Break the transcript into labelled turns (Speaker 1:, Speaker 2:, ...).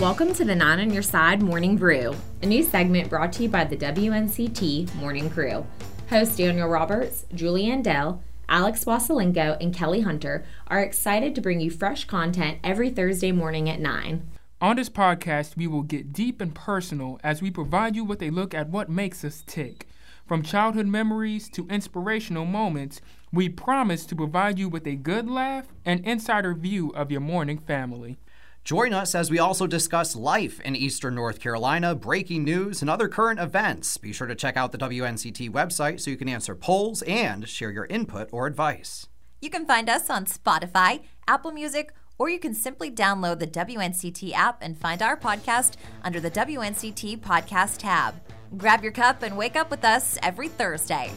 Speaker 1: Welcome to the Nine on Your Side Morning Brew, a new segment brought to you by the WNCT Morning Crew. Hosts Daniel Roberts, Julianne Dell, Alex Wasilenko, and Kelly Hunter are excited to bring you fresh content every Thursday morning at 9.
Speaker 2: On this podcast, we will get deep and personal as we provide you with a look at what makes us tick. From childhood memories to inspirational moments, we promise to provide you with a good laugh and insider view of your morning family.
Speaker 3: Join us as we also discuss life in Eastern North Carolina, breaking news, and other current events. Be sure to check out the WNCT website so you can answer polls and share your input or advice.
Speaker 4: You can find us on Spotify, Apple Music, or you can simply download the WNCT app and find our podcast under the WNCT podcast tab. Grab your cup and wake up with us every Thursday.